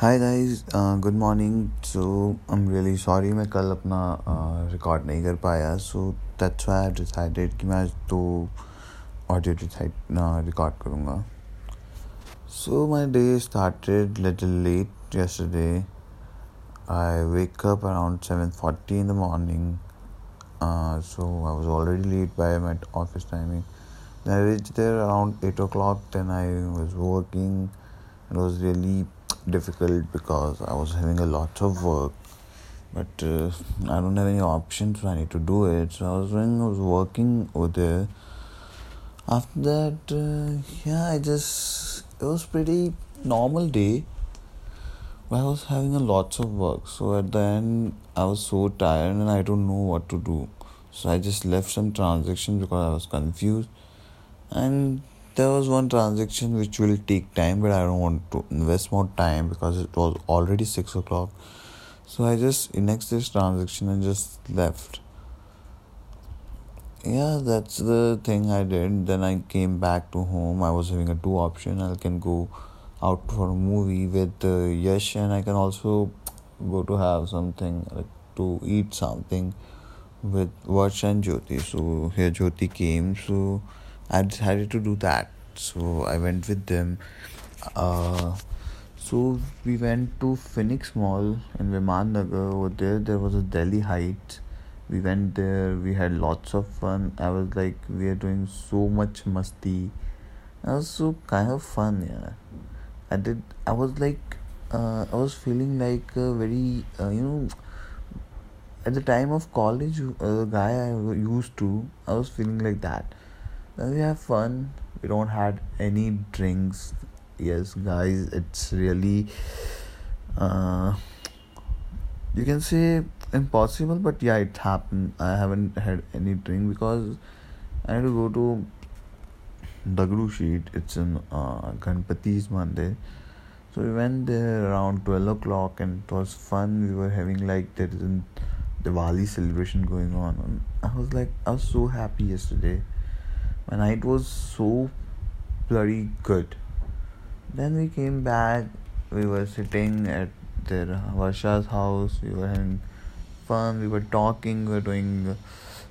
Hi guys good morning so I am really sorry मैं कल अपना रिकॉर्ड uh, नहीं कर पाया। So that's why I decided कि मैं आज तो ऑडियो डिसाइड रिकॉर्ड करूँगा। So my day started little late yesterday I wake up around seven forty in the morning so I was already late by my office timing I reach there around eight o'clock then I was working it was really difficult because I was having a lot of work, but uh, I don't have any options, so I need to do it. So I was doing, I was working over there. After that, uh, yeah, I just it was pretty normal day. But I was having a lots of work, so at the end I was so tired and I don't know what to do. So I just left some transactions because I was confused, and there was one transaction which will take time but i don't want to invest more time because it was already six o'clock. So i just next this transaction and just left. Yeah that's the thing i did. Then i came back to home. I was having a two option. I can go out for a movie with uh, yash and i can also go to have something like to eat something with Vash and Jyoti. So here Jyoti came, so I decided to do that. So I went with them. Uh, so we went to Phoenix Mall in Viman Nagar. Over there, there was a Delhi Heights. We went there. We had lots of fun. I was like, we are doing so much musty. It was so kind of fun, yeah. I did. I was like, uh, I was feeling like a very, uh, you know at the time of college, uh, guy I used to, I was feeling like that. We have fun. We don't had any drinks. Yes, guys, it's really uh, you can say impossible, but yeah, it happened. I haven't had any drink because I had to go to Dagdusheth. It's in uh, Ganpati's Mandir. So we went there around 12 o'clock and it was fun. We were having like there is a Diwali celebration going on. And I was like, I was so happy yesterday. My night was so bloody good. Then we came back. We were sitting at their Varsha's house. We were having fun. We were talking. We were doing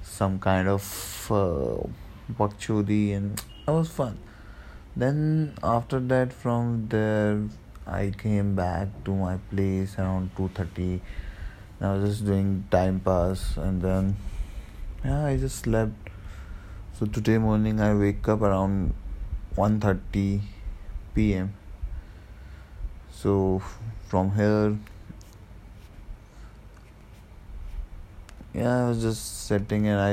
some kind of uh, and that was fun. Then after that, from there, I came back to my place around two thirty. I was just doing time pass, and then yeah, I just slept so today morning I wake up around 1:30 p.m. So from here yeah I was just sitting and I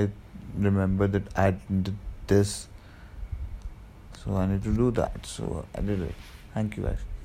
remember that I did this. So I need to do that. So I did it. Thank you guys